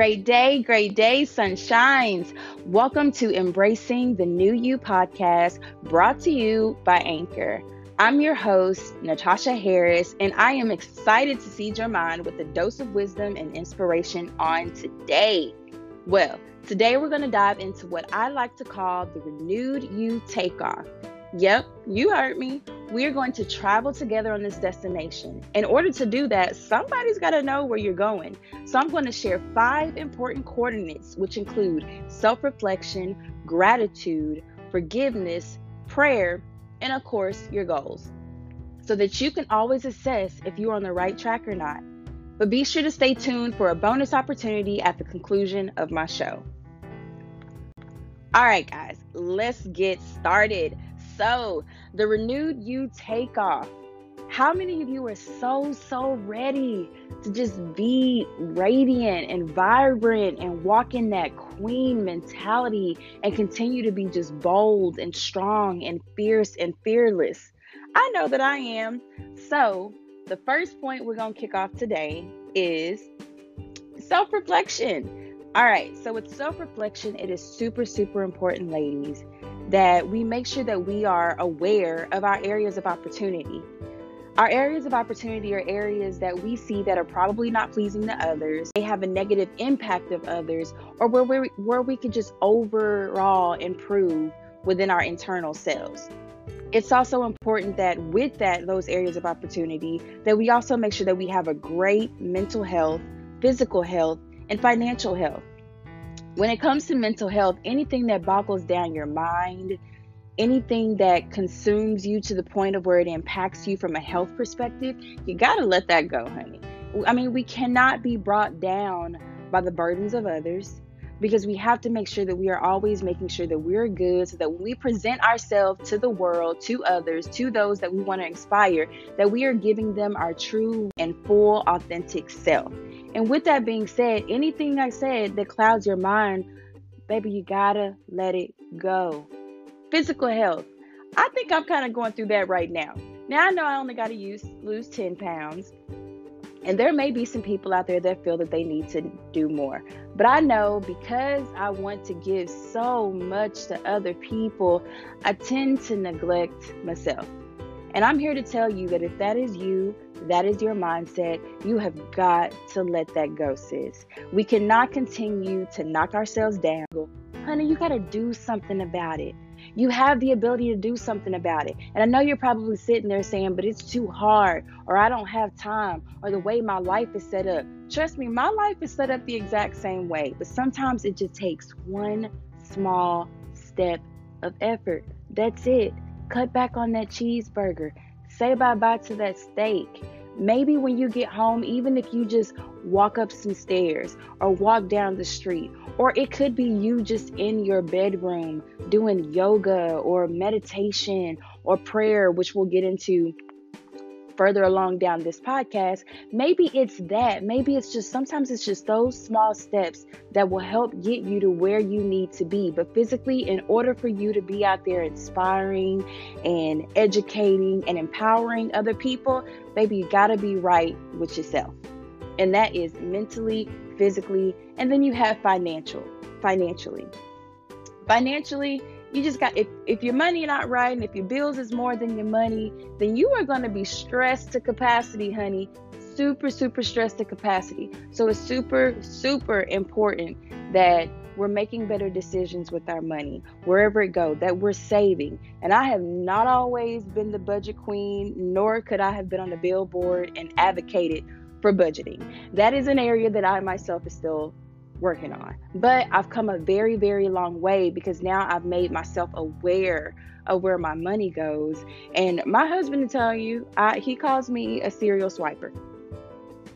Great day, great day, sunshines. Welcome to Embracing the New You podcast, brought to you by Anchor. I'm your host, Natasha Harris, and I am excited to seed your mind with a dose of wisdom and inspiration on today. Well, today we're going to dive into what I like to call the renewed you takeoff. Yep, you heard me. We're going to travel together on this destination. In order to do that, somebody's got to know where you're going. So I'm going to share five important coordinates, which include self reflection, gratitude, forgiveness, prayer, and of course, your goals, so that you can always assess if you're on the right track or not. But be sure to stay tuned for a bonus opportunity at the conclusion of my show. All right, guys, let's get started so, the renewed you takeoff. How many of you are so, so ready to just be radiant and vibrant and walk in that queen mentality and continue to be just bold and strong and fierce and fearless? I know that I am. So, the first point we're going to kick off today is self reflection. All right, so with self reflection, it is super, super important, ladies, that we make sure that we are aware of our areas of opportunity. Our areas of opportunity are areas that we see that are probably not pleasing to others. They have a negative impact of others, or where we where we could just overall improve within our internal selves. It's also important that with that those areas of opportunity that we also make sure that we have a great mental health, physical health, and financial health. When it comes to mental health, anything that boggles down your mind, anything that consumes you to the point of where it impacts you from a health perspective, you got to let that go, honey. I mean, we cannot be brought down by the burdens of others because we have to make sure that we are always making sure that we're good so that when we present ourselves to the world, to others, to those that we want to inspire, that we are giving them our true and full authentic self. And with that being said, anything I said that clouds your mind, baby, you gotta let it go. Physical health. I think I'm kind of going through that right now. Now I know I only got to use lose 10 pounds. And there may be some people out there that feel that they need to do more. But I know because I want to give so much to other people, I tend to neglect myself. And I'm here to tell you that if that is you, that is your mindset, you have got to let that go, sis. We cannot continue to knock ourselves down. Honey, you got to do something about it. You have the ability to do something about it. And I know you're probably sitting there saying, but it's too hard, or I don't have time, or the way my life is set up. Trust me, my life is set up the exact same way, but sometimes it just takes one small step of effort. That's it. Cut back on that cheeseburger. Say bye bye to that steak. Maybe when you get home, even if you just walk up some stairs or walk down the street, or it could be you just in your bedroom doing yoga or meditation or prayer, which we'll get into further along down this podcast, maybe it's that. Maybe it's just sometimes it's just those small steps that will help get you to where you need to be. But physically, in order for you to be out there inspiring and educating and empowering other people, baby, you got to be right with yourself. And that is mentally, physically, and then you have financial, financially. Financially, you just got if, if your money not right and if your bills is more than your money then you are going to be stressed to capacity honey. Super super stressed to capacity. So it's super super important that we're making better decisions with our money wherever it go that we're saving. And i have not always been the budget queen nor could i have been on the billboard and advocated for budgeting. That is an area that i myself is still working on. But I've come a very, very long way because now I've made myself aware of where my money goes. And my husband, to tell you, I, he calls me a serial swiper.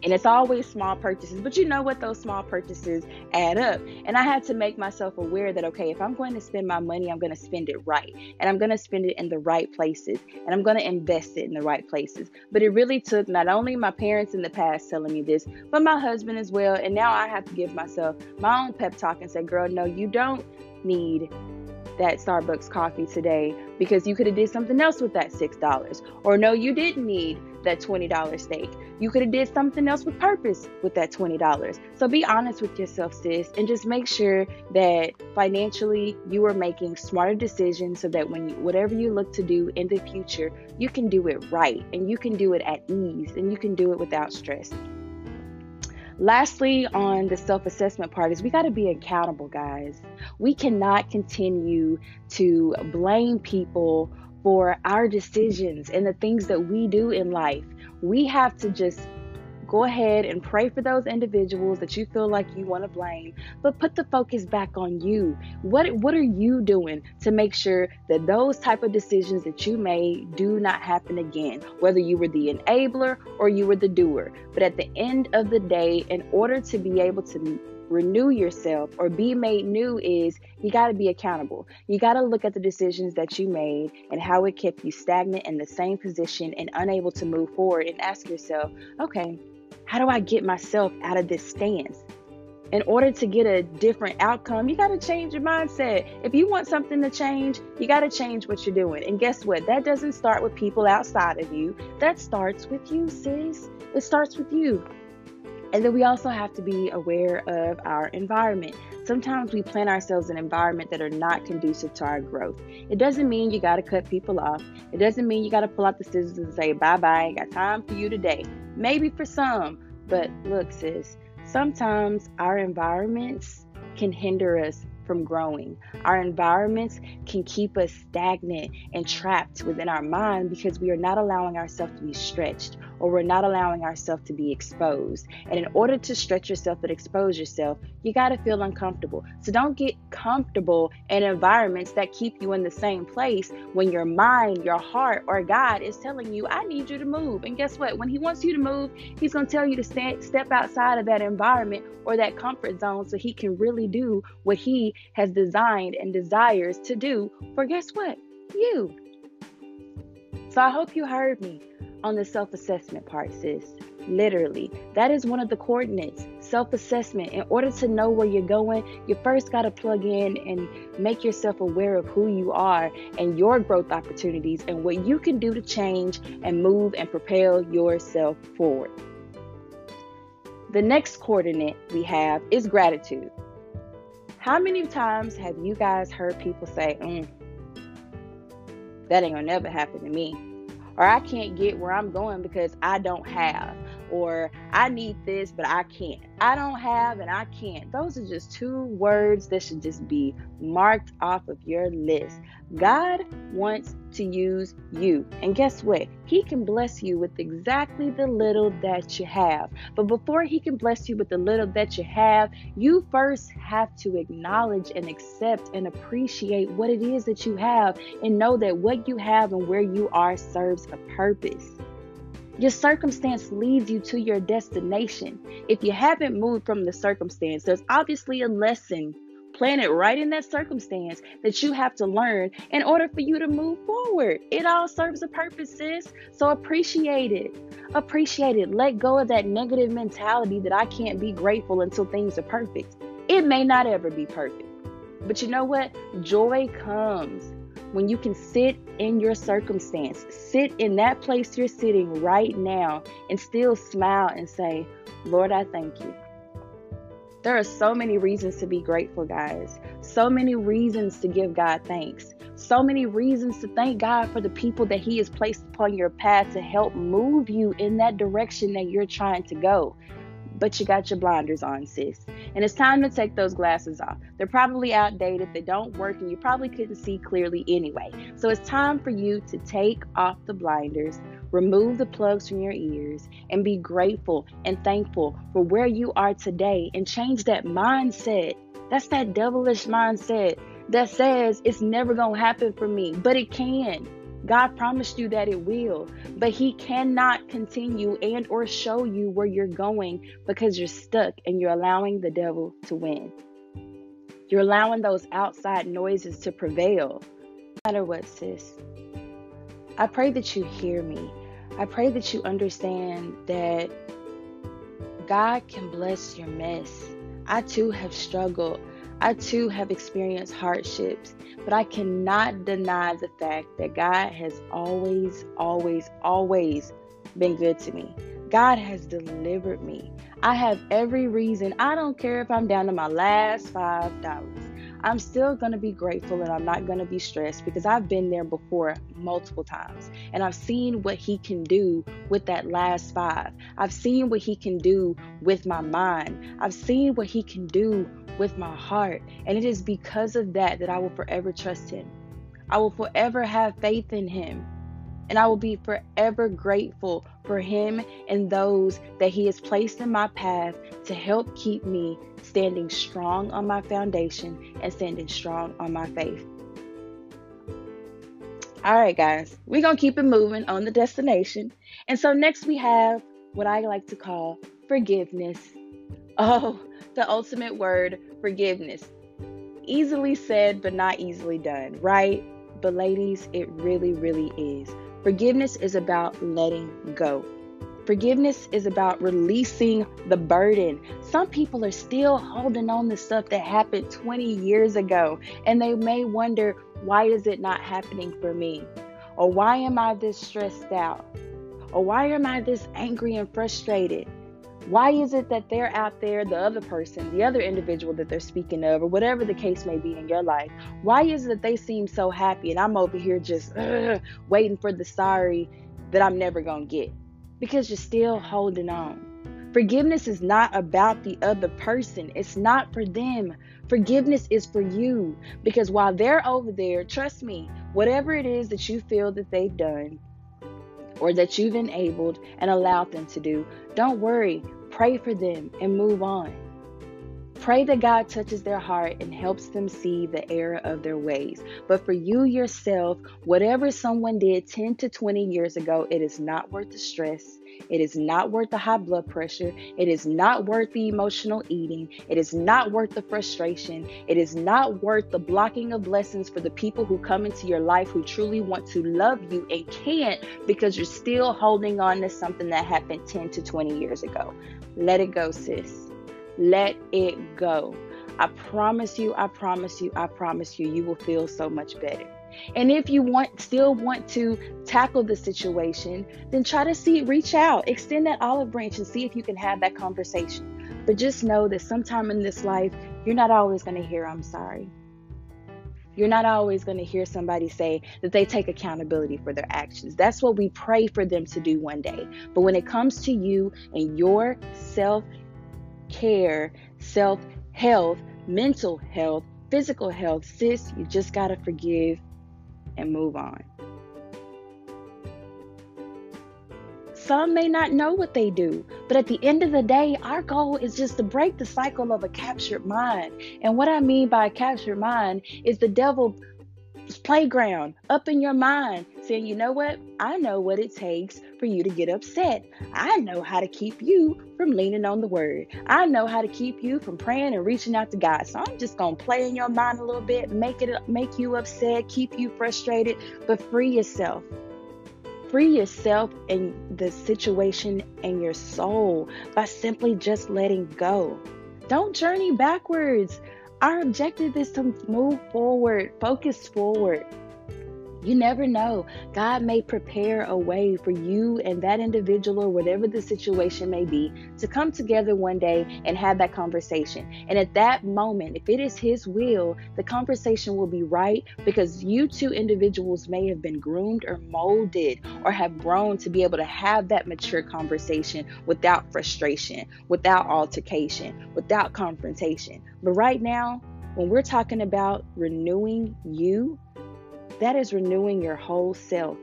And it's always small purchases, but you know what? Those small purchases add up. And I had to make myself aware that, okay, if I'm going to spend my money, I'm going to spend it right. And I'm going to spend it in the right places. And I'm going to invest it in the right places. But it really took not only my parents in the past telling me this, but my husband as well. And now I have to give myself my own pep talk and say, girl, no, you don't need that Starbucks coffee today because you could have did something else with that $6. Or no, you didn't need that $20 steak. You could have did something else with purpose with that $20. So be honest with yourself, sis, and just make sure that financially you are making smarter decisions so that when you, whatever you look to do in the future, you can do it right and you can do it at ease and you can do it without stress. Lastly, on the self assessment part, is we got to be accountable, guys. We cannot continue to blame people for our decisions and the things that we do in life. We have to just go ahead and pray for those individuals that you feel like you want to blame but put the focus back on you what what are you doing to make sure that those type of decisions that you made do not happen again whether you were the enabler or you were the doer but at the end of the day in order to be able to renew yourself or be made new is you got to be accountable. You got to look at the decisions that you made and how it kept you stagnant in the same position and unable to move forward and ask yourself, okay, how do I get myself out of this stance? In order to get a different outcome, you got to change your mindset. If you want something to change, you got to change what you're doing. And guess what? That doesn't start with people outside of you. That starts with you, sis. It starts with you. And then we also have to be aware of our environment. Sometimes we plan ourselves an environment that are not conducive to our growth. It doesn't mean you got to cut people off. It doesn't mean you got to pull out the scissors and say, bye bye, I got time for you today. Maybe for some, but look, sis, sometimes our environments can hinder us from growing. Our environments can keep us stagnant and trapped within our mind because we are not allowing ourselves to be stretched or we're not allowing ourselves to be exposed. And in order to stretch yourself and expose yourself, you got to feel uncomfortable. So don't get comfortable in environments that keep you in the same place when your mind, your heart, or God is telling you, I need you to move. And guess what? When He wants you to move, He's going to tell you to stand, step outside of that environment or that comfort zone so He can really do what He has designed and desires to do for guess what? You. So I hope you heard me on the self assessment part, sis. Literally, that is one of the coordinates self assessment. In order to know where you're going, you first got to plug in and make yourself aware of who you are and your growth opportunities and what you can do to change and move and propel yourself forward. The next coordinate we have is gratitude. How many times have you guys heard people say, mm, that ain't gonna never happen to me? Or I can't get where I'm going because I don't have or I need this, but I can't. I don't have and I can't. Those are just two words that should just be marked off of your list. God wants to use you. And guess what? He can bless you with exactly the little that you have. But before He can bless you with the little that you have, you first have to acknowledge and accept and appreciate what it is that you have and know that what you have and where you are serves a purpose. Your circumstance leads you to your destination. If you haven't moved from the circumstance, there's obviously a lesson planted right in that circumstance that you have to learn in order for you to move forward. It all serves a purpose, sis. So appreciate it. Appreciate it. Let go of that negative mentality that I can't be grateful until things are perfect. It may not ever be perfect. But you know what? Joy comes when you can sit in your circumstance, sit in that place you're sitting right now, and still smile and say, Lord, I thank you. There are so many reasons to be grateful, guys. So many reasons to give God thanks. So many reasons to thank God for the people that He has placed upon your path to help move you in that direction that you're trying to go but you got your blinders on, sis. And it's time to take those glasses off. They're probably outdated, they don't work, and you probably couldn't see clearly anyway. So it's time for you to take off the blinders, remove the plugs from your ears, and be grateful and thankful for where you are today and change that mindset. That's that devilish mindset that says it's never going to happen for me, but it can. God promised you that it will, but he cannot continue and or show you where you're going because you're stuck and you're allowing the devil to win. You're allowing those outside noises to prevail. No matter what, sis. I pray that you hear me. I pray that you understand that God can bless your mess. I too have struggled. I too have experienced hardships, but I cannot deny the fact that God has always, always, always been good to me. God has delivered me. I have every reason. I don't care if I'm down to my last $5. I'm still going to be grateful and I'm not going to be stressed because I've been there before multiple times and I've seen what He can do with that last five. I've seen what He can do with my mind. I've seen what He can do with my heart. And it is because of that that I will forever trust Him. I will forever have faith in Him. And I will be forever grateful for Him and those that He has placed in my path to help keep me standing strong on my foundation and standing strong on my faith. All right, guys, we're going to keep it moving on the destination. And so, next we have what I like to call forgiveness. Oh, the ultimate word forgiveness. Easily said, but not easily done, right? But, ladies, it really, really is. Forgiveness is about letting go. Forgiveness is about releasing the burden. Some people are still holding on to stuff that happened 20 years ago, and they may wonder, why is it not happening for me? Or why am I this stressed out? Or why am I this angry and frustrated? Why is it that they're out there, the other person, the other individual that they're speaking of, or whatever the case may be in your life? Why is it that they seem so happy and I'm over here just waiting for the sorry that I'm never going to get? Because you're still holding on. Forgiveness is not about the other person, it's not for them. Forgiveness is for you. Because while they're over there, trust me, whatever it is that you feel that they've done, or that you've enabled and allowed them to do, don't worry. Pray for them and move on. Pray that God touches their heart and helps them see the error of their ways. But for you yourself, whatever someone did 10 to 20 years ago, it is not worth the stress. It is not worth the high blood pressure. It is not worth the emotional eating. It is not worth the frustration. It is not worth the blocking of blessings for the people who come into your life who truly want to love you and can't because you're still holding on to something that happened 10 to 20 years ago. Let it go, sis. Let it go. I promise you, I promise you, I promise you, you will feel so much better. And if you want still want to tackle the situation, then try to see reach out, extend that olive branch and see if you can have that conversation. But just know that sometime in this life, you're not always going to hear I'm sorry. You're not always going to hear somebody say that they take accountability for their actions. That's what we pray for them to do one day. But when it comes to you and your self care, self health, mental health, physical health, sis, you just got to forgive and move on. Some may not know what they do, but at the end of the day, our goal is just to break the cycle of a captured mind. And what I mean by a captured mind is the devil playground up in your mind saying, you know what? I know what it takes for you to get upset. I know how to keep you from leaning on the word. I know how to keep you from praying and reaching out to God. So I'm just to play in your mind a little bit, make it make you upset, keep you frustrated, but free yourself. Free yourself and the situation and your soul by simply just letting go. Don't journey backwards. Our objective is to move forward, focus forward. You never know. God may prepare a way for you and that individual or whatever the situation may be to come together one day and have that conversation. And at that moment, if it is His will, the conversation will be right because you two individuals may have been groomed or molded or have grown to be able to have that mature conversation without frustration, without altercation, without confrontation. But right now, when we're talking about renewing you, that is renewing your whole self.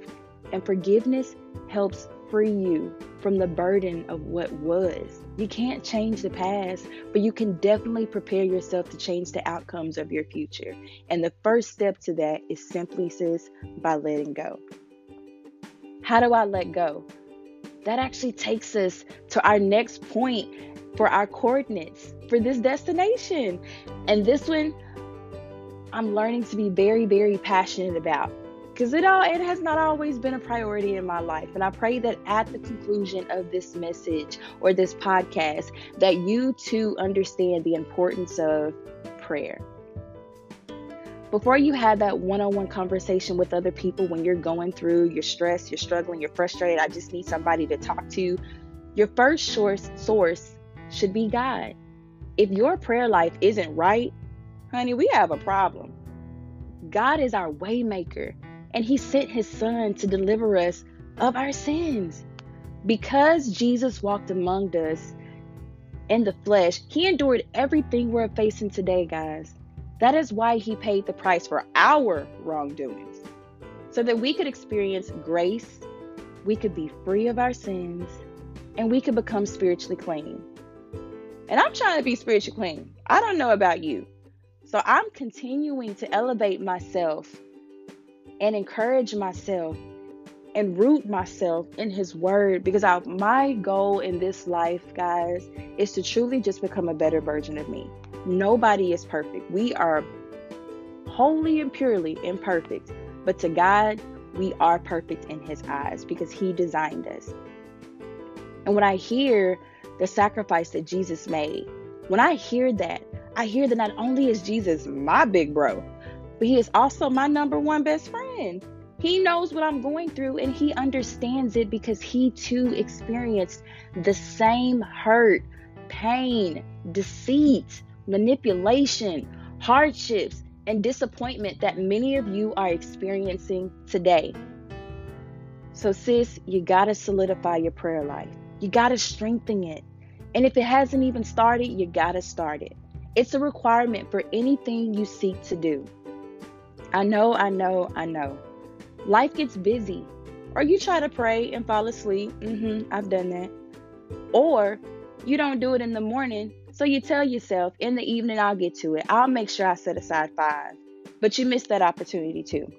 And forgiveness helps free you from the burden of what was. You can't change the past, but you can definitely prepare yourself to change the outcomes of your future. And the first step to that is simply, sis, by letting go. How do I let go? That actually takes us to our next point for our coordinates for this destination. And this one, I'm learning to be very, very passionate about because it all it has not always been a priority in my life and i pray that at the conclusion of this message or this podcast that you too understand the importance of prayer Before you have that one on one conversation with other people when you're going through, you're stressed, you're struggling, you're frustrated, I just need somebody to talk to, your first source, source should be God. If your prayer life isn't right, honey, we have a problem. God is our waymaker, and He sent His Son to deliver us of our sins. Because Jesus walked among us in the flesh, He endured everything we're facing today, guys. That is why He paid the price for our wrongdoings, so that we could experience grace, we could be free of our sins, and we could become spiritually clean. And I'm trying to be spiritually clean. I don't know about you. So I'm continuing to elevate myself and encourage myself and root myself in his word because I, my goal in this life, guys, is to truly just become a better version of me. Nobody is perfect. We are wholly and purely imperfect, but to God, we are perfect in his eyes because he designed us. And when I hear the sacrifice that Jesus made, when I hear that, I hear that not only is Jesus my big bro, but he is also my number one best friend. He knows what I'm going through and he understands it because he too experienced the same hurt, pain, deceit, manipulation, hardships, and disappointment that many of you are experiencing today. So, sis, you got to solidify your prayer life. You got to strengthen it. And if it hasn't even started, you got to start it. It's a requirement for anything you seek to do. I know, I know, I know. Life gets busy. Or you try to pray and fall asleep. Mm-hmm, I've done that. Or you don't do it in the morning. So you tell yourself, in the evening, I'll get to it. I'll make sure I set aside five. But you miss that opportunity too.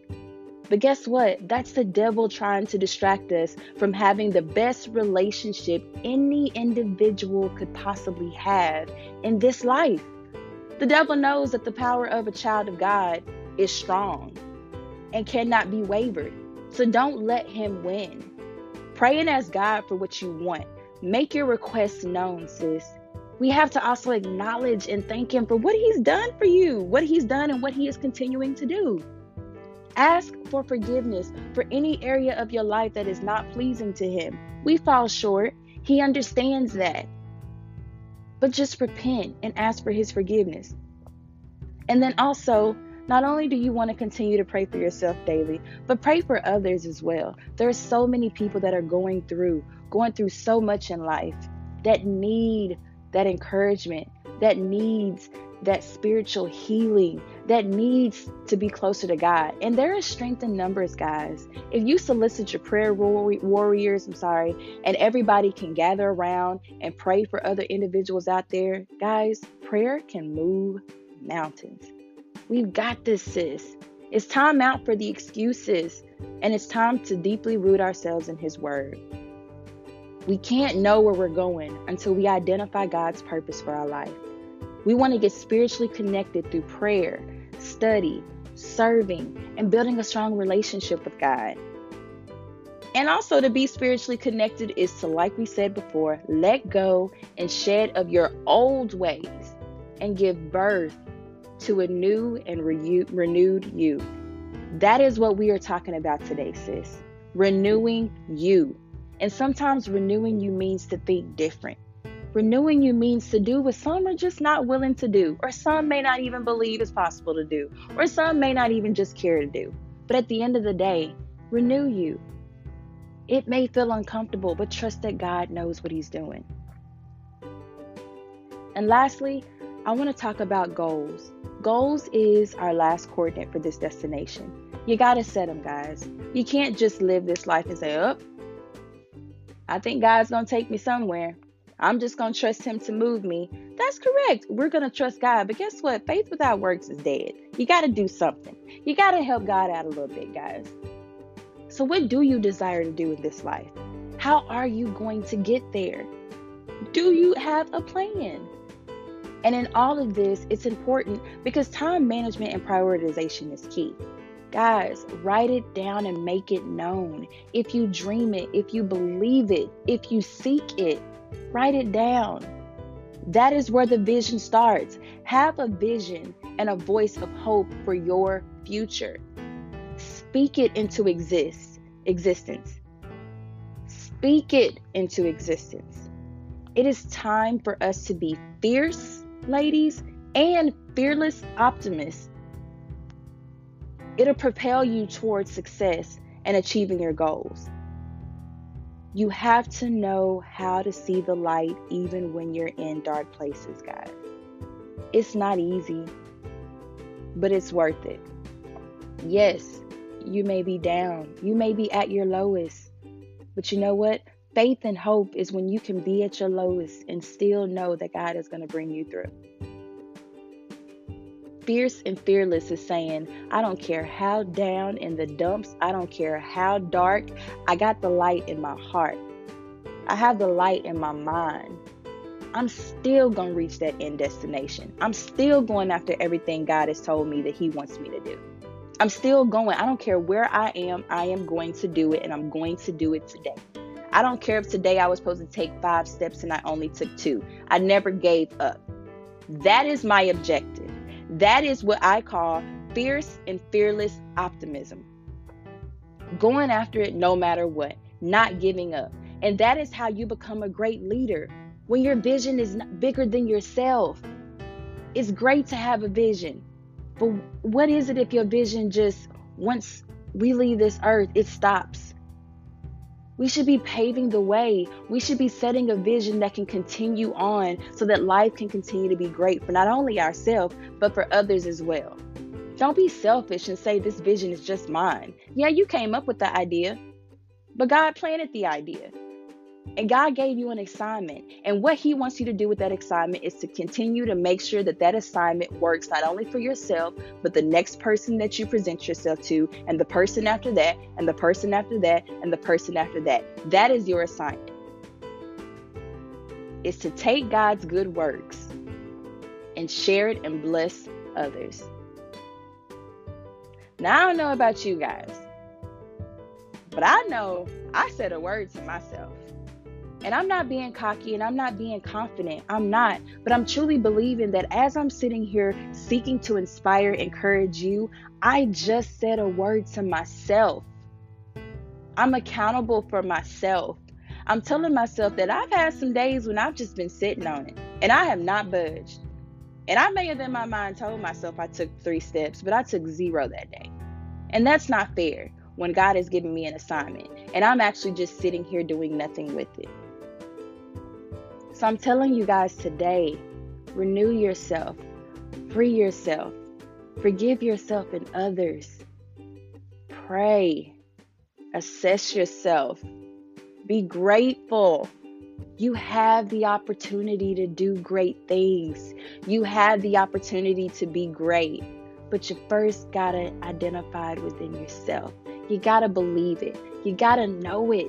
But guess what? That's the devil trying to distract us from having the best relationship any individual could possibly have in this life. The devil knows that the power of a child of God is strong and cannot be wavered. So don't let him win. Pray and ask God for what you want. Make your requests known, sis. We have to also acknowledge and thank Him for what He's done for you, what He's done, and what He is continuing to do. Ask for forgiveness for any area of your life that is not pleasing to Him. We fall short. He understands that. But just repent and ask for His forgiveness. And then also, not only do you want to continue to pray for yourself daily, but pray for others as well. There are so many people that are going through, going through so much in life that need that encouragement, that needs that spiritual healing, that needs to be closer to God. And there is strength in numbers, guys. If you solicit your prayer warriors, I'm sorry, and everybody can gather around and pray for other individuals out there, guys, prayer can move mountains. We've got this, sis. It's time out for the excuses, and it's time to deeply root ourselves in His Word. We can't know where we're going until we identify God's purpose for our life. We want to get spiritually connected through prayer, study, serving, and building a strong relationship with God. And also, to be spiritually connected is to, like we said before, let go and shed of your old ways and give birth to a new and re- renewed you. That is what we are talking about today, sis. Renewing you. And sometimes renewing you means to think different. Renewing you means to do what some are just not willing to do, or some may not even believe is possible to do, or some may not even just care to do. But at the end of the day, renew you. It may feel uncomfortable, but trust that God knows what He's doing. And lastly, I want to talk about goals. Goals is our last coordinate for this destination. You got to set them, guys. You can't just live this life and say, oh, I think God's going to take me somewhere. I'm just going to trust Him to move me. That's correct. We're going to trust God. But guess what? Faith without works is dead. You got to do something. You got to help God out a little bit, guys. So, what do you desire to do in this life? How are you going to get there? Do you have a plan? And in all of this, it's important because time management and prioritization is key. Guys, write it down and make it known. If you dream it, if you believe it, if you seek it, write it down. That is where the vision starts. Have a vision and a voice of hope for your future. Speak it into exist, existence. Speak it into existence. It is time for us to be fierce, ladies, and fearless optimists. It'll propel you towards success and achieving your goals. You have to know how to see the light even when you're in dark places, guys. It's not easy, but it's worth it. Yes, you may be down, you may be at your lowest, but you know what? Faith and hope is when you can be at your lowest and still know that God is going to bring you through. Fierce and fearless is saying, I don't care how down in the dumps, I don't care how dark, I got the light in my heart. I have the light in my mind. I'm still going to reach that end destination. I'm still going after everything God has told me that He wants me to do. I'm still going. I don't care where I am, I am going to do it, and I'm going to do it today. I don't care if today I was supposed to take five steps and I only took two. I never gave up. That is my objective. That is what I call fierce and fearless optimism. Going after it no matter what, not giving up. And that is how you become a great leader when your vision is bigger than yourself. It's great to have a vision. But what is it if your vision just, once we leave this earth, it stops? We should be paving the way. We should be setting a vision that can continue on so that life can continue to be great for not only ourselves, but for others as well. Don't be selfish and say this vision is just mine. Yeah, you came up with the idea, but God planted the idea. And God gave you an assignment. And what He wants you to do with that assignment is to continue to make sure that that assignment works not only for yourself, but the next person that you present yourself to, and the person after that, and the person after that, and the person after that. That is your assignment. Is to take God's good works and share it and bless others. Now, I don't know about you guys, but I know I said a word to myself. And I'm not being cocky and I'm not being confident. I'm not. But I'm truly believing that as I'm sitting here seeking to inspire, encourage you, I just said a word to myself. I'm accountable for myself. I'm telling myself that I've had some days when I've just been sitting on it and I have not budged. And I may have in my mind told myself I took three steps, but I took zero that day. And that's not fair when God has given me an assignment and I'm actually just sitting here doing nothing with it. So I'm telling you guys today renew yourself, free yourself, forgive yourself and others, pray, assess yourself, be grateful. You have the opportunity to do great things. You have the opportunity to be great. But you first got to identify it within yourself. You got to believe it. You got to know it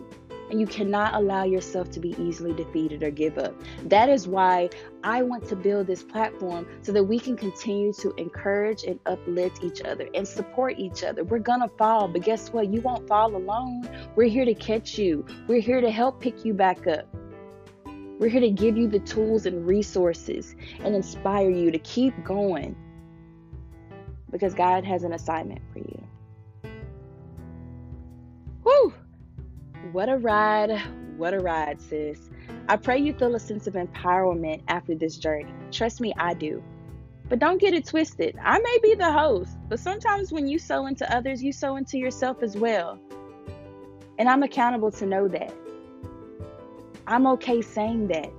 and you cannot allow yourself to be easily defeated or give up. That is why I want to build this platform so that we can continue to encourage and uplift each other and support each other. We're gonna fall, but guess what? You won't fall alone. We're here to catch you, we're here to help pick you back up. We're here to give you the tools and resources and inspire you to keep going because God has an assignment for you. Whew! What a ride. What a ride, sis. I pray you feel a sense of empowerment after this journey. Trust me, I do. But don't get it twisted. I may be the host, but sometimes when you sow into others, you sow into yourself as well. And I'm accountable to know that. I'm okay saying that.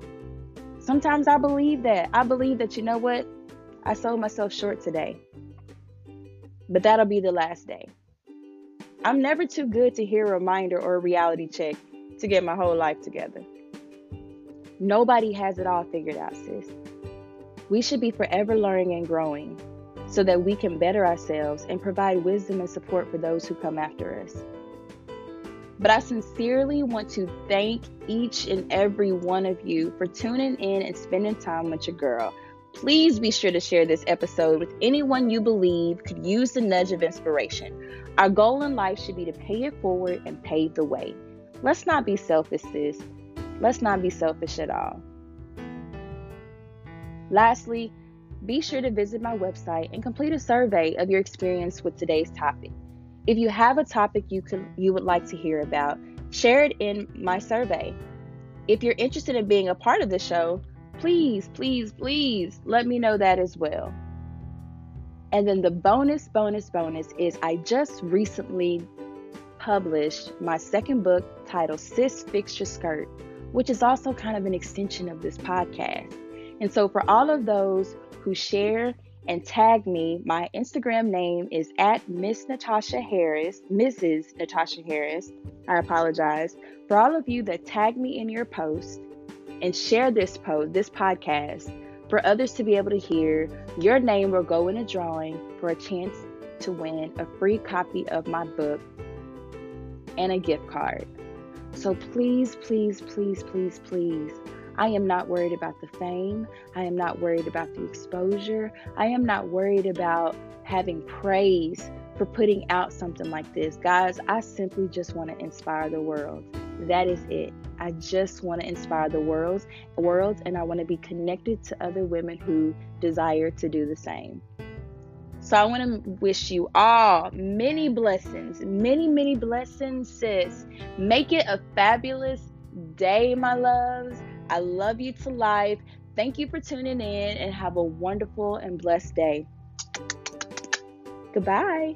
Sometimes I believe that. I believe that, you know what? I sold myself short today. But that'll be the last day. I'm never too good to hear a reminder or a reality check to get my whole life together. Nobody has it all figured out, sis. We should be forever learning and growing so that we can better ourselves and provide wisdom and support for those who come after us. But I sincerely want to thank each and every one of you for tuning in and spending time with your girl. Please be sure to share this episode with anyone you believe could use the nudge of inspiration. Our goal in life should be to pay it forward and pave the way. Let's not be selfish, sis. Let's not be selfish at all. Lastly, be sure to visit my website and complete a survey of your experience with today's topic. If you have a topic you can you would like to hear about, share it in my survey. If you're interested in being a part of the show, please, please, please let me know that as well. And then the bonus, bonus, bonus is I just recently published my second book titled Sis Fix Your Skirt, which is also kind of an extension of this podcast. And so, for all of those who share and tag me, my Instagram name is at Miss Natasha Harris, Mrs. Natasha Harris. I apologize. For all of you that tag me in your post and share this post, this podcast, for others to be able to hear, your name will go in a drawing for a chance to win a free copy of my book and a gift card. So please, please, please, please, please I am not worried about the fame. I am not worried about the exposure. I am not worried about having praise for putting out something like this. Guys, I simply just want to inspire the world. That is it. I just want to inspire the world, world and I want to be connected to other women who desire to do the same. So I want to wish you all many blessings, many, many blessings, sis. Make it a fabulous day, my loves. I love you to life. Thank you for tuning in and have a wonderful and blessed day. Goodbye.